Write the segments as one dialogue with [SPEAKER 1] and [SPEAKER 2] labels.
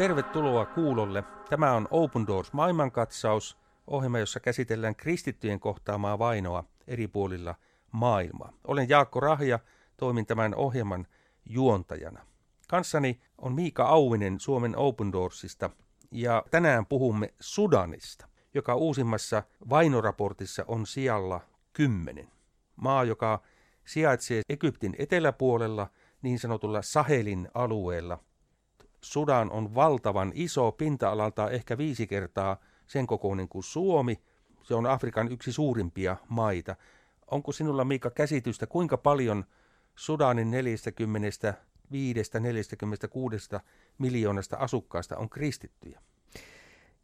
[SPEAKER 1] Tervetuloa kuulolle. Tämä on Open Doors maailmankatsaus, ohjelma, jossa käsitellään kristittyjen kohtaamaa vainoa eri puolilla maailmaa. Olen Jaakko Rahja, toimin tämän ohjelman juontajana. Kanssani on Miika Auvinen Suomen Open Doorsista ja tänään puhumme Sudanista, joka uusimmassa vainoraportissa on sijalla 10. Maa, joka sijaitsee Egyptin eteläpuolella niin sanotulla Sahelin alueella. Sudan on valtavan iso, pinta-alalta ehkä viisi kertaa sen kokoinen kuin Suomi. Se on Afrikan yksi suurimpia maita. Onko sinulla Miika käsitystä, kuinka paljon Sudanin 45-46 miljoonasta asukkaasta on kristittyjä?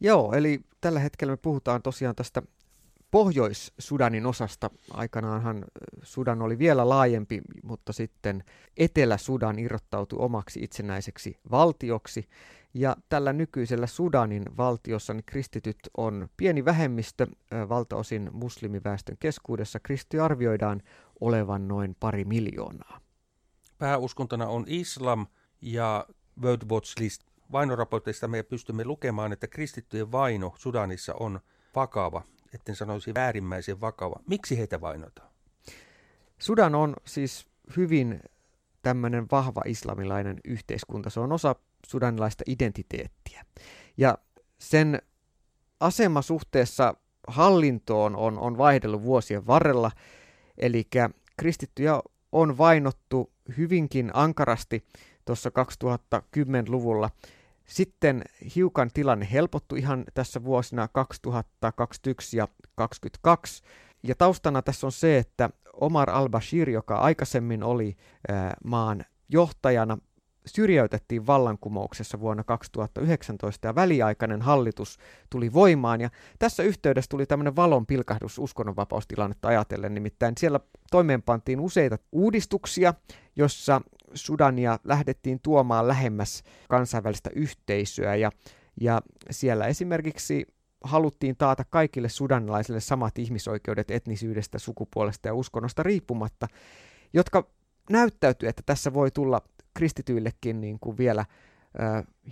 [SPEAKER 2] Joo, eli tällä hetkellä me puhutaan tosiaan tästä Pohjois-Sudanin osasta. Aikanaanhan Sudan oli vielä laajempi, mutta sitten Etelä-Sudan irrottautui omaksi itsenäiseksi valtioksi. Ja tällä nykyisellä Sudanin valtiossa niin kristityt on pieni vähemmistö, valtaosin muslimiväestön keskuudessa. Kristi arvioidaan olevan noin pari miljoonaa.
[SPEAKER 1] Pääuskontona on islam ja World Watch List. Vainoraporteista me pystymme lukemaan, että kristittyjen vaino Sudanissa on vakava etten sanoisi väärimmäisen vakava. Miksi heitä vainotaan?
[SPEAKER 2] Sudan on siis hyvin tämmöinen vahva islamilainen yhteiskunta. Se on osa sudanilaista identiteettiä. Ja sen asema suhteessa hallintoon on, on vaihdellut vuosien varrella. Eli kristittyjä on vainottu hyvinkin ankarasti tuossa 2010-luvulla sitten hiukan tilanne helpottui ihan tässä vuosina 2021 ja 2022. Ja taustana tässä on se, että Omar al-Bashir, joka aikaisemmin oli maan johtajana, syrjäytettiin vallankumouksessa vuonna 2019 ja väliaikainen hallitus tuli voimaan. Ja tässä yhteydessä tuli tämmöinen valon pilkahdus uskonnonvapaustilannetta ajatellen, nimittäin siellä toimeenpantiin useita uudistuksia, jossa Sudania lähdettiin tuomaan lähemmäs kansainvälistä yhteisöä ja, ja siellä esimerkiksi haluttiin taata kaikille sudanilaisille samat ihmisoikeudet etnisyydestä, sukupuolesta ja uskonnosta riippumatta, jotka näyttäytyy, että tässä voi tulla kristityillekin niin kuin vielä äh,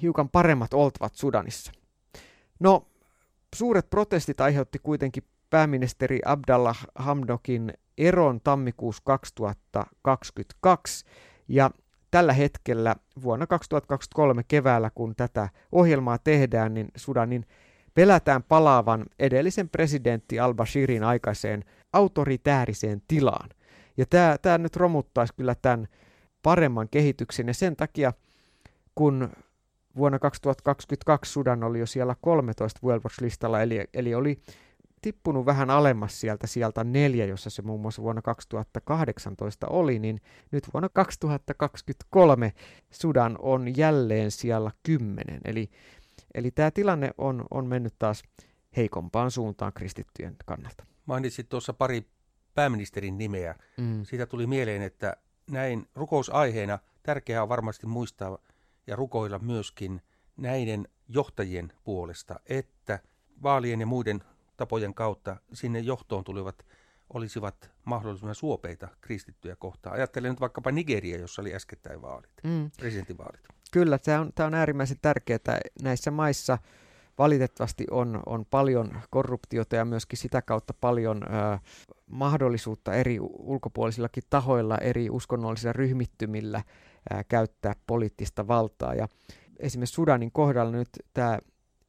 [SPEAKER 2] hiukan paremmat oltavat Sudanissa. No, suuret protestit aiheutti kuitenkin pääministeri Abdallah Hamdokin eron tammikuussa 2022, ja tällä hetkellä vuonna 2023 keväällä, kun tätä ohjelmaa tehdään, niin Sudanin pelätään palaavan edellisen presidentti al-Bashirin aikaiseen autoritääriseen tilaan. Ja tämä, tämä nyt romuttaisi kyllä tämän paremman kehityksen, ja sen takia, kun vuonna 2022 Sudan oli jo siellä 13 World Watch-listalla, eli, eli oli tippunut vähän alemmas sieltä sieltä neljä, jossa se muun muassa vuonna 2018 oli, niin nyt vuonna 2023 Sudan on jälleen siellä kymmenen. Eli, eli tämä tilanne on, on mennyt taas heikompaan suuntaan kristittyjen kannalta.
[SPEAKER 1] Mainitsit tuossa pari pääministerin nimeä. Mm. Siitä tuli mieleen, että näin rukousaiheena tärkeää on varmasti muistaa ja rukoilla myöskin näiden johtajien puolesta, että vaalien ja muiden tapojen kautta sinne johtoon tulivat olisivat mahdollisimman suopeita kristittyjä kohtaan. Ajattelen nyt vaikkapa Nigeria, jossa oli äskettäin vaalit, mm. presidentinvaalit.
[SPEAKER 2] Kyllä, tämä on, tämä on äärimmäisen tärkeää. Näissä maissa valitettavasti on, on paljon korruptiota ja myöskin sitä kautta paljon ö, mahdollisuutta eri ulkopuolisillakin tahoilla, eri uskonnollisilla ryhmittymillä ö, käyttää poliittista valtaa. Ja esimerkiksi Sudanin kohdalla nyt tämä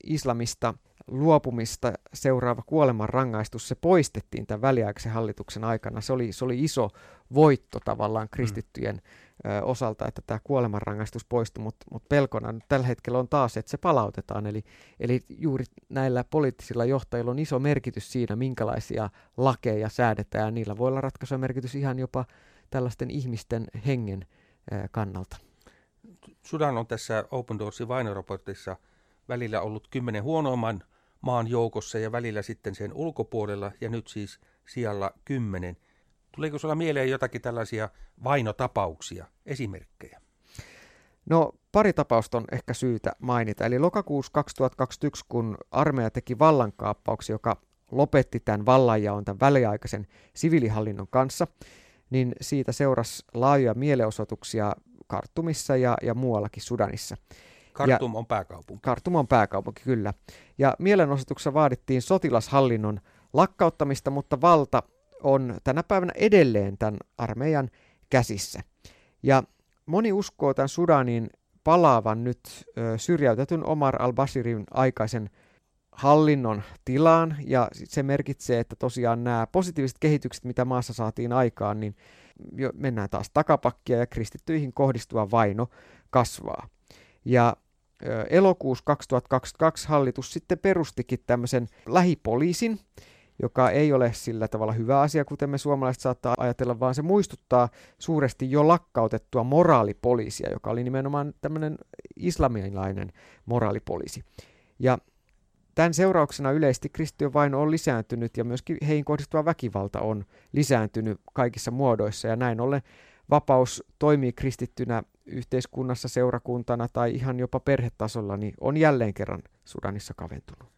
[SPEAKER 2] islamista luopumista seuraava kuolemanrangaistus, se poistettiin tämän väliaikaisen hallituksen aikana. Se oli, se oli iso voitto tavallaan kristittyjen mm. ö, osalta, että tämä kuolemanrangaistus poistui, mutta mut pelkona nyt tällä hetkellä on taas, että se palautetaan. Eli, eli juuri näillä poliittisilla johtajilla on iso merkitys siinä, minkälaisia lakeja säädetään, ja niillä voi olla ratkaisumerkitys ihan jopa tällaisten ihmisten hengen ö, kannalta.
[SPEAKER 1] Sudan on tässä Open Doorsin vainoraportissa välillä ollut kymmenen huonoimman maan joukossa ja välillä sitten sen ulkopuolella ja nyt siis sijalla kymmenen. Tuleeko sinulla mieleen jotakin tällaisia vainotapauksia, esimerkkejä?
[SPEAKER 2] No pari tapausta on ehkä syytä mainita. Eli lokakuussa 2021, kun armeija teki vallankaappauksia, joka lopetti tämän vallanjaon tämän väliaikaisen siviilihallinnon kanssa, niin siitä seurasi laajoja mielenosoituksia Kartumissa ja, ja muuallakin Sudanissa.
[SPEAKER 1] Kartum ja, on pääkaupunki.
[SPEAKER 2] Kartum on pääkaupunki, kyllä. Ja mielenosoituksessa vaadittiin sotilashallinnon lakkauttamista, mutta valta on tänä päivänä edelleen tämän armeijan käsissä. Ja moni uskoo tämän Sudanin palaavan nyt syrjäytetyn Omar al-Bashirin aikaisen hallinnon tilaan, ja se merkitsee, että tosiaan nämä positiiviset kehitykset, mitä maassa saatiin aikaan, niin jo mennään taas takapakkia ja kristittyihin kohdistuva vaino kasvaa. Ja elokuussa 2022 hallitus sitten perustikin tämmöisen lähipoliisin, joka ei ole sillä tavalla hyvä asia, kuten me suomalaiset saattaa ajatella, vaan se muistuttaa suuresti jo lakkautettua moraalipoliisia, joka oli nimenomaan tämmöinen islamilainen moraalipoliisi. Ja Tämän seurauksena yleisesti kristittyjen vaino on lisääntynyt ja myöskin heihin kohdistuva väkivalta on lisääntynyt kaikissa muodoissa ja näin ollen vapaus toimii kristittynä yhteiskunnassa, seurakuntana tai ihan jopa perhetasolla, niin on jälleen kerran Sudanissa kaventunut.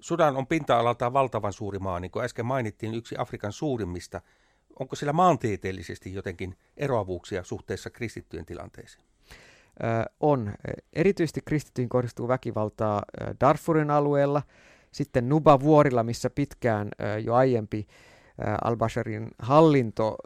[SPEAKER 1] Sudan on pinta-alaltaan valtavan suuri maa, niin kuin äsken mainittiin, yksi Afrikan suurimmista. Onko sillä maantieteellisesti jotenkin eroavuuksia suhteessa kristittyjen tilanteeseen?
[SPEAKER 2] on. Erityisesti kristittyihin kohdistuu väkivaltaa Darfurin alueella, sitten Nuba-vuorilla, missä pitkään jo aiempi al-Basharin hallinto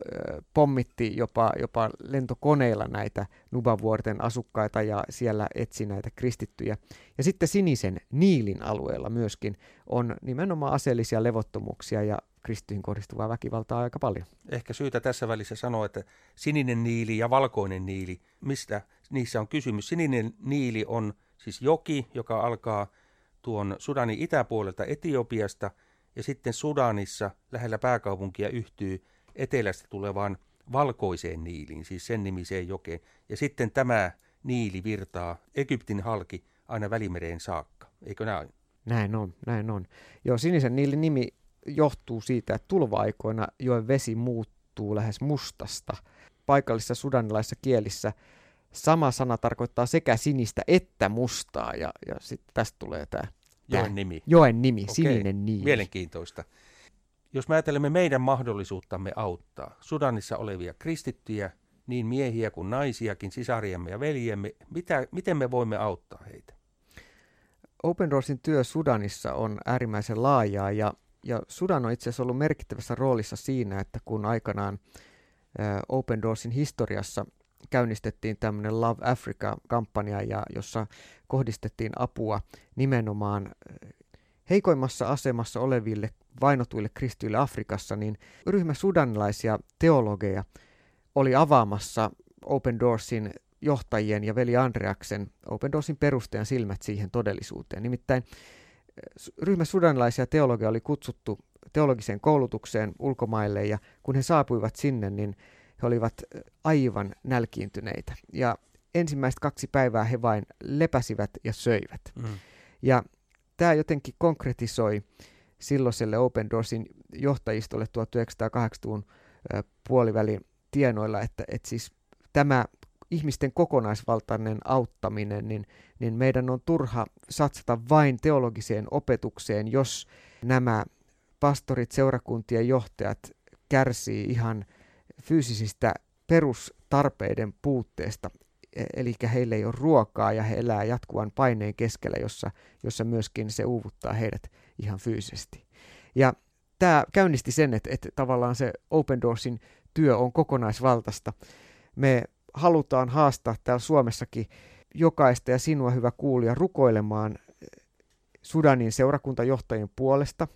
[SPEAKER 2] pommitti jopa, jopa lentokoneilla näitä Nuba-vuorten asukkaita ja siellä etsi näitä kristittyjä. Ja sitten Sinisen Niilin alueella myöskin on nimenomaan aseellisia levottomuuksia ja kristittyihin kohdistuvaa väkivaltaa aika paljon.
[SPEAKER 1] Ehkä syytä tässä välissä sanoa, että sininen niili ja valkoinen niili, mistä niissä on kysymys? Sininen niili on siis joki, joka alkaa tuon Sudanin itäpuolelta Etiopiasta ja sitten Sudanissa lähellä pääkaupunkia yhtyy etelästä tulevaan valkoiseen niiliin, siis sen nimiseen jokeen. Ja sitten tämä niili virtaa Egyptin halki aina Välimereen saakka, eikö näin?
[SPEAKER 2] Näin on, näin on. Joo, sinisen niilin nimi johtuu siitä, että tulva-aikoina joen vesi muuttuu lähes mustasta. Paikallisissa sudanilaisissa kielissä sama sana tarkoittaa sekä sinistä että mustaa, ja, ja sitten tästä tulee tämä
[SPEAKER 1] joen nimi.
[SPEAKER 2] Joen nimi, Okei, sininen nimi.
[SPEAKER 1] Mielenkiintoista. Jos me ajattelemme meidän mahdollisuuttamme auttaa Sudanissa olevia kristittyjä, niin miehiä kuin naisiakin, sisariamme ja veljemme, mitä, miten me voimme auttaa heitä?
[SPEAKER 2] Open Doorsin työ Sudanissa on äärimmäisen laajaa ja ja Sudan on itse asiassa ollut merkittävässä roolissa siinä, että kun aikanaan Open Doorsin historiassa käynnistettiin tämmöinen Love Africa-kampanja, ja jossa kohdistettiin apua nimenomaan heikoimmassa asemassa oleville vainotuille kristyille Afrikassa, niin ryhmä sudanilaisia teologeja oli avaamassa Open Doorsin johtajien ja veli Andreaksen Open Doorsin perustajan silmät siihen todellisuuteen. Nimittäin ryhmä sudanilaisia teologia oli kutsuttu teologiseen koulutukseen ulkomaille ja kun he saapuivat sinne, niin he olivat aivan nälkiintyneitä. Ja ensimmäiset kaksi päivää he vain lepäsivät ja söivät. Mm. Ja tämä jotenkin konkretisoi silloiselle Open Doorsin johtajistolle 1980-luvun puolivälin tienoilla, että, että siis tämä ihmisten kokonaisvaltainen auttaminen, niin, niin meidän on turha satsata vain teologiseen opetukseen, jos nämä pastorit, seurakuntien johtajat kärsii ihan fyysisistä perustarpeiden puutteesta, e, eli heillä ei ole ruokaa ja he elää jatkuvan paineen keskellä, jossa, jossa myöskin se uuvuttaa heidät ihan fyysisesti. Ja tämä käynnisti sen, että, että tavallaan se Open Doorsin työ on kokonaisvaltaista. Me halutaan haastaa täällä Suomessakin jokaista ja sinua hyvä kuulija rukoilemaan eh, Sudanin seurakuntajohtajien puolesta,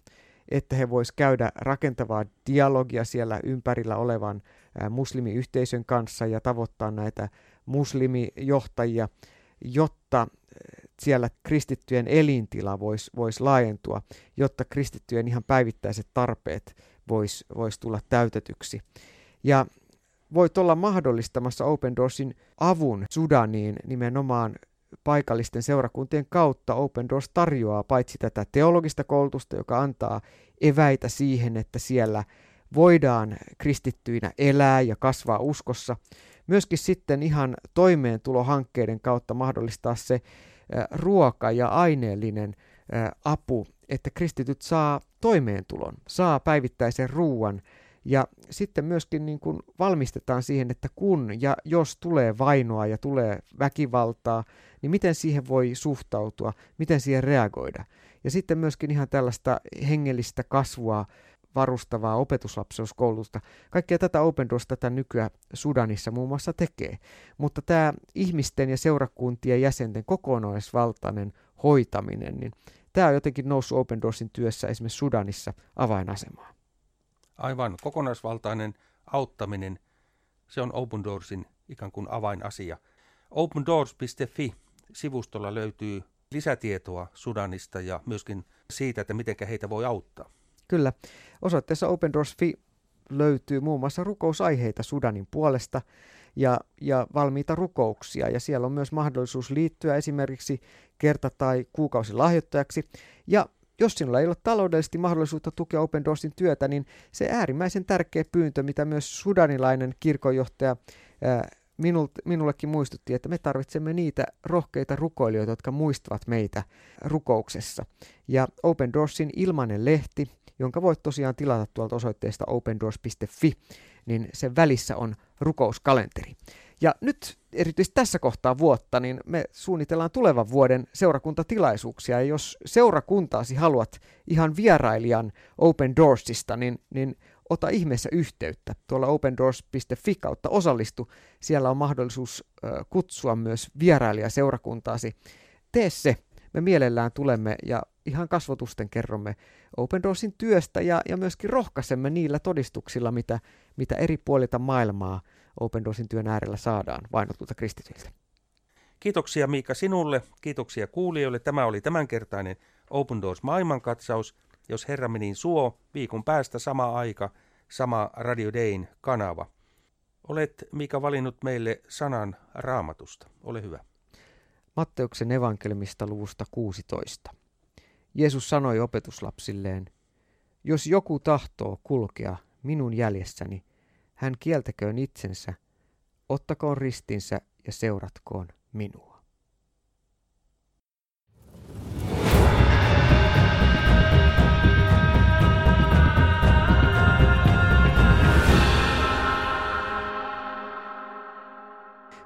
[SPEAKER 2] että he vois käydä rakentavaa dialogia siellä ympärillä olevan muslimiyhteisön kanssa ja tavoittaa näitä muslimijohtajia, jotta siellä kristittyjen elintila voisi vois laajentua, jotta kristittyjen ihan päivittäiset tarpeet voisi vois tulla täytetyksi. Ja voit olla mahdollistamassa Open Doorsin avun Sudaniin nimenomaan paikallisten seurakuntien kautta Open Doors tarjoaa paitsi tätä teologista koulutusta, joka antaa eväitä siihen, että siellä voidaan kristittyinä elää ja kasvaa uskossa, myöskin sitten ihan toimeentulohankkeiden kautta mahdollistaa se ruoka ja aineellinen apu, että kristityt saa toimeentulon, saa päivittäisen ruuan Ja sitten myöskin niin kuin valmistetaan siihen, että kun ja jos tulee vainoa ja tulee väkivaltaa, niin miten siihen voi suhtautua, miten siihen reagoida. Ja sitten myöskin ihan tällaista hengellistä kasvua varustavaa opetuslapseuskoulutusta. Kaikkea tätä Open Doors tätä nykyään Sudanissa muun muassa tekee. Mutta tämä ihmisten ja seurakuntien jäsenten kokonaisvaltainen hoitaminen, niin tämä on jotenkin noussut Open Doorsin työssä esimerkiksi Sudanissa avainasemaan.
[SPEAKER 1] Aivan, kokonaisvaltainen auttaminen, se on Open Doorsin ikään kuin avainasia. OpenDoors.fi sivustolla löytyy lisätietoa Sudanista ja myöskin siitä, että miten heitä voi auttaa.
[SPEAKER 2] Kyllä. Osoitteessa OpenDoors.fi löytyy muun muassa rukousaiheita Sudanin puolesta ja, ja valmiita rukouksia. Ja siellä on myös mahdollisuus liittyä esimerkiksi kerta- tai kuukausilahjoittajaksi. Ja jos sinulla ei ole taloudellisesti mahdollisuutta tukea Open Doorsin työtä, niin se äärimmäisen tärkeä pyyntö, mitä myös sudanilainen kirkonjohtaja minullekin muistutti, että me tarvitsemme niitä rohkeita rukoilijoita, jotka muistavat meitä rukouksessa. Ja Open Doorsin ilmainen lehti, jonka voit tosiaan tilata tuolta osoitteesta opendoors.fi, niin sen välissä on rukouskalenteri. Ja nyt erityisesti tässä kohtaa vuotta, niin me suunnitellaan tulevan vuoden seurakuntatilaisuuksia. Ja jos seurakuntaasi haluat ihan vierailijan Open Doorsista, niin, niin ota ihmeessä yhteyttä. Tuolla opendoors.fi kautta osallistu. Siellä on mahdollisuus kutsua myös vierailija seurakuntaasi. Tee se. Me mielellään tulemme ja ihan kasvotusten kerromme Open Doorsin työstä ja, ja myöskin rohkaisemme niillä todistuksilla, mitä, mitä eri puolilta maailmaa Open Doorsin työn äärellä saadaan vainotulta kristityiltä.
[SPEAKER 1] Kiitoksia Miika sinulle, kiitoksia kuulijoille. Tämä oli tämänkertainen Open Doors maailmankatsaus. Jos Herra meni suo, viikon päästä sama aika, sama Radio Dayn kanava. Olet Miika valinnut meille sanan raamatusta. Ole hyvä.
[SPEAKER 2] Matteuksen evankeliumista luvusta 16. Jeesus sanoi opetuslapsilleen, jos joku tahtoo kulkea minun jäljessäni, hän kieltäköön itsensä, ottakoon ristinsä ja seuratkoon minua.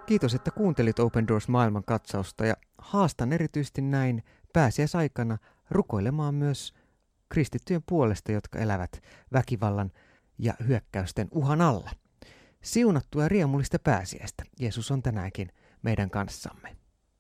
[SPEAKER 2] Kiitos, että kuuntelit Open Doors maailman katsausta ja haastan erityisesti näin pääsiäisaikana rukoilemaan myös kristittyjen puolesta, jotka elävät väkivallan ja hyökkäysten uhan alla. Siunattua ja riemullista pääsiäistä. Jeesus on tänäänkin meidän kanssamme.